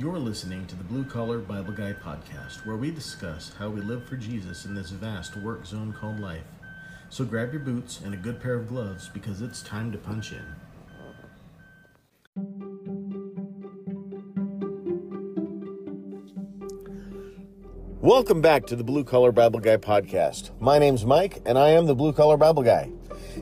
You're listening to the Blue Collar Bible Guy podcast, where we discuss how we live for Jesus in this vast work zone called life. So grab your boots and a good pair of gloves because it's time to punch in. Welcome back to the Blue Collar Bible Guy podcast. My name's Mike, and I am the Blue Collar Bible Guy.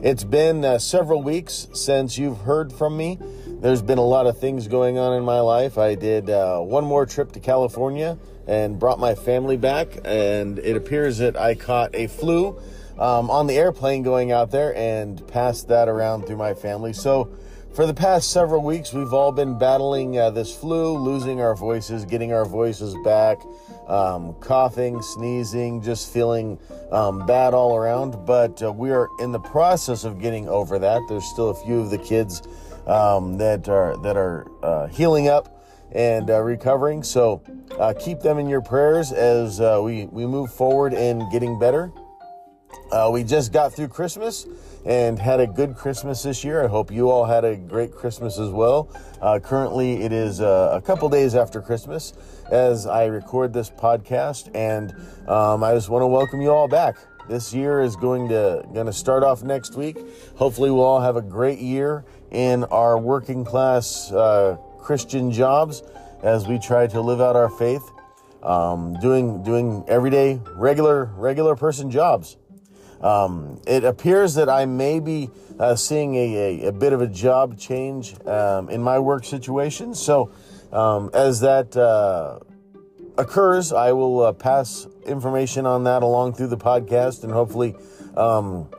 It's been uh, several weeks since you've heard from me. There's been a lot of things going on in my life. I did uh, one more trip to California and brought my family back, and it appears that I caught a flu um, on the airplane going out there and passed that around through my family. So, for the past several weeks, we've all been battling uh, this flu, losing our voices, getting our voices back, um, coughing, sneezing, just feeling um, bad all around. But uh, we are in the process of getting over that. There's still a few of the kids um, that are that are uh, healing up and uh, recovering. So uh, keep them in your prayers as uh, we we move forward in getting better. Uh, we just got through Christmas and had a good Christmas this year. I hope you all had a great Christmas as well. Currently, it is a couple days after Christmas as I record this podcast, and um, I just want to welcome you all back. This year is going to going to start off next week. Hopefully, we'll all have a great year in our working class uh, Christian jobs as we try to live out our faith, um, doing doing everyday regular regular person jobs. Um, it appears that I may be uh, seeing a, a, a, bit of a job change um, in my work situation. So, um, as that uh, occurs, I will uh, pass information on that along through the podcast and hopefully um,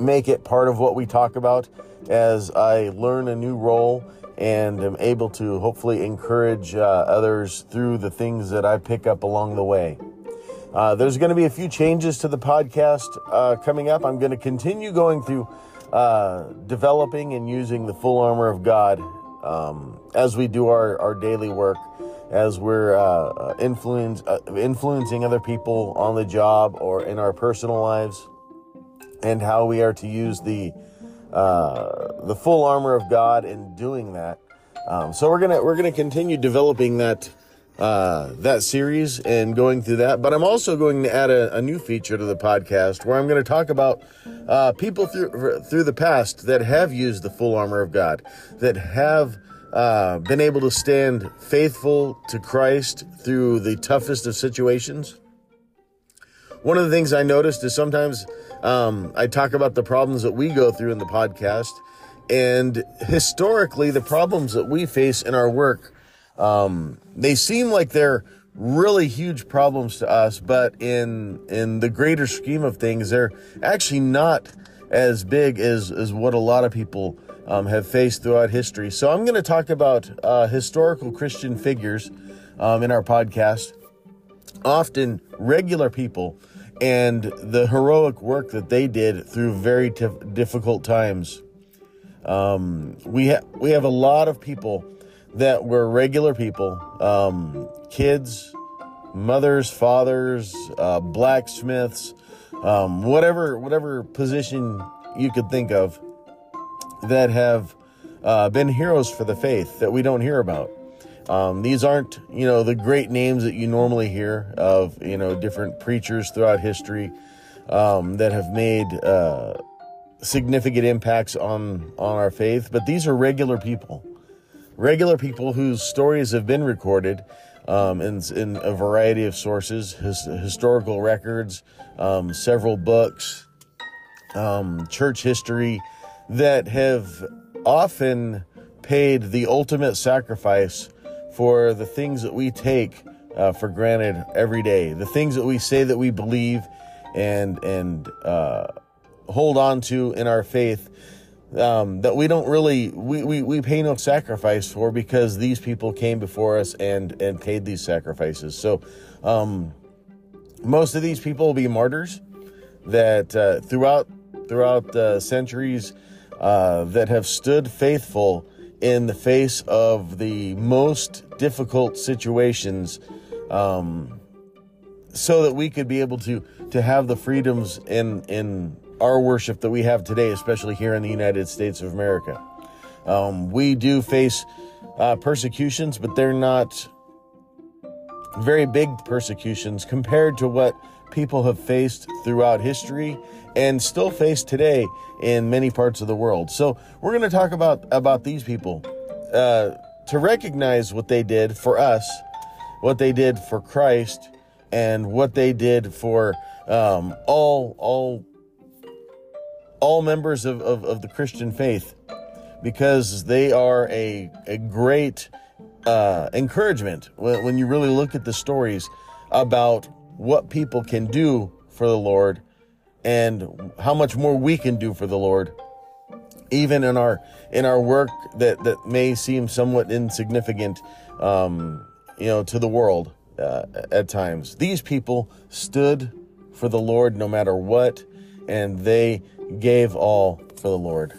make it part of what we talk about as I learn a new role and am able to hopefully encourage uh, others through the things that I pick up along the way. Uh, there's going to be a few changes to the podcast uh, coming up. I'm going to continue going through uh, developing and using the full armor of God um, as we do our, our daily work, as we're uh, influence, uh, influencing other people on the job or in our personal lives, and how we are to use the the full armor of God in doing that. Um, so we're gonna we're gonna continue developing that uh, that series and going through that. But I'm also going to add a, a new feature to the podcast where I'm going to talk about uh, people through through the past that have used the full armor of God, that have uh, been able to stand faithful to Christ through the toughest of situations. One of the things I noticed is sometimes um, I talk about the problems that we go through in the podcast, and historically, the problems that we face in our work um, they seem like they're really huge problems to us, but in in the greater scheme of things, they're actually not as big as as what a lot of people um, have faced throughout history. So I'm going to talk about uh, historical Christian figures um, in our podcast, often regular people, and the heroic work that they did through very difficult times. Um, we ha- we have a lot of people that were regular people, um, kids, mothers, fathers, uh, blacksmiths, um, whatever whatever position you could think of, that have uh, been heroes for the faith that we don't hear about. Um, these aren't, you know, the great names that you normally hear of, you know, different preachers throughout history um, that have made uh, significant impacts on on our faith. But these are regular people regular people whose stories have been recorded um, in, in a variety of sources, his, historical records, um, several books, um, church history that have often paid the ultimate sacrifice for the things that we take uh, for granted every day, the things that we say that we believe and and uh, hold on to in our faith um, that we don't really we, we, we pay no sacrifice for because these people came before us and and paid these sacrifices. So um, most of these people will be martyrs that uh, throughout throughout the centuries uh, that have stood faithful in the face of the most difficult situations um, so that we could be able to to have the freedoms in in our worship that we have today, especially here in the United States of America. Um, we do face uh, persecutions, but they're not very big persecutions compared to what people have faced throughout history and still face today in many parts of the world. So we're going to talk about about these people uh, to recognize what they did for us, what they did for Christ, and what they did for um, all all all members of, of, of, the Christian faith, because they are a a great uh, encouragement when, when you really look at the stories about what people can do for the Lord and how much more we can do for the Lord even in our in our work that that may seem somewhat insignificant um, you know to the world uh, at times. These people stood for the Lord no matter what and they gave all for the Lord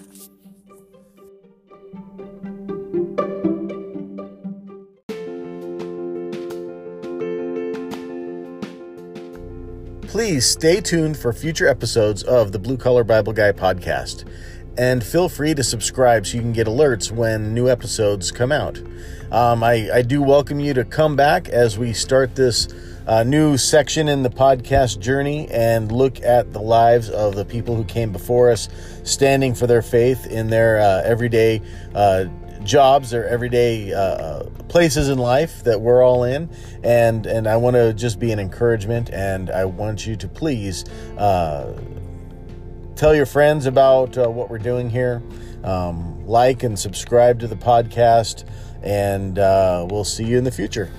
Please stay tuned for future episodes of the Blue Collar Bible Guy podcast. And feel free to subscribe so you can get alerts when new episodes come out. Um, I, I, do welcome you to come back as we start this uh, new section in the podcast journey and look at the lives of the people who came before us, standing for their faith in their uh, everyday uh, jobs or everyday uh, places in life that we're all in. And and i want to just be an encouragement and i want you to please uh, tell your friends about uh, what we're doing here. Um, like and subscribe to the podcast and uh, we'll see you in the future